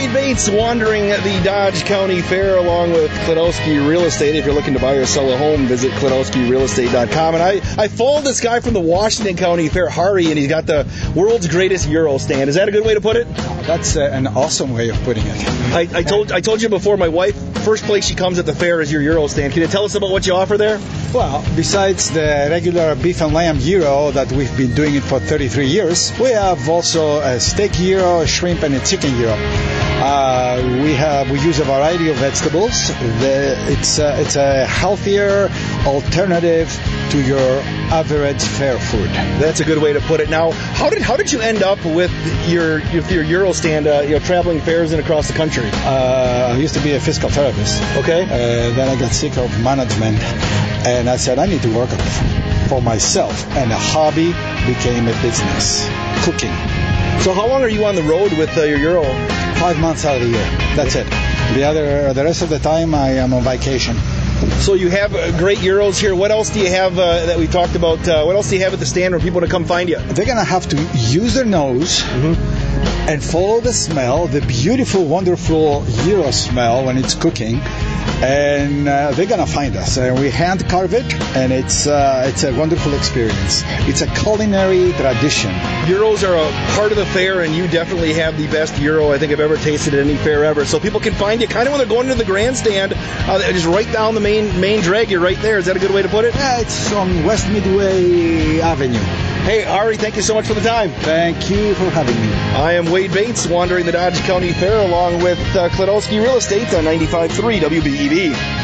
Wade Bates wandering the Dodge County Fair along with Klodowski Real Estate. If you're looking to buy or sell a home, visit KlodowskiRealEstate.com. And I, I followed this guy from the Washington County Fair, Hari, and he's got the world's greatest gyro stand. Is that a good way to put it? That's uh, an awesome way of putting it. I, I told I told you before. My wife, first place she comes at the fair is your gyro stand. Can you tell us about what you offer there? Well, besides the regular beef and lamb gyro that we've been doing it for 33 years, we have also a steak gyro, a shrimp, and a chicken gyro. Uh, we have we use a variety of vegetables. The, it's it's a healthier alternative to your average fair food. That's a good way to put it. Now, how did how did you end up with your your, your gyro stand? Uh, you know, traveling fairs and across the country. Uh, I used to be a physical therapist. Okay. Uh, then I got sick of management, and I said I need to work for myself, and a hobby became a business. Cooking. So how long are you on the road with uh, your gyro? Five months out of the year. That's it. The other, the rest of the time, I am on vacation. So you have uh, great gyros here. What else do you have uh, that we talked about? Uh, what else do you have at the stand for people to come find you? They're gonna have to use their nose Mm-hmm. And follow the smell, the beautiful, wonderful gyro smell when it's cooking, and uh, they're gonna find us. And we hand carve it, and it's uh, it's a wonderful experience. It's a culinary tradition. gyros are a part of the fair, and you definitely have the best gyro I think I've ever tasted at any fair ever. So people can find you kind of when they're going to the grandstand, uh, just right down the main main drag. You're right there. Is that a good way to put it? Yeah, it's on West Midway Avenue. Hey, Hari, thank you so much for the time. Thank you for having me. I am Wade Bates, wandering the Dodge County Fair along with uh, Klodowski Real Estate on 95.3 WBEV.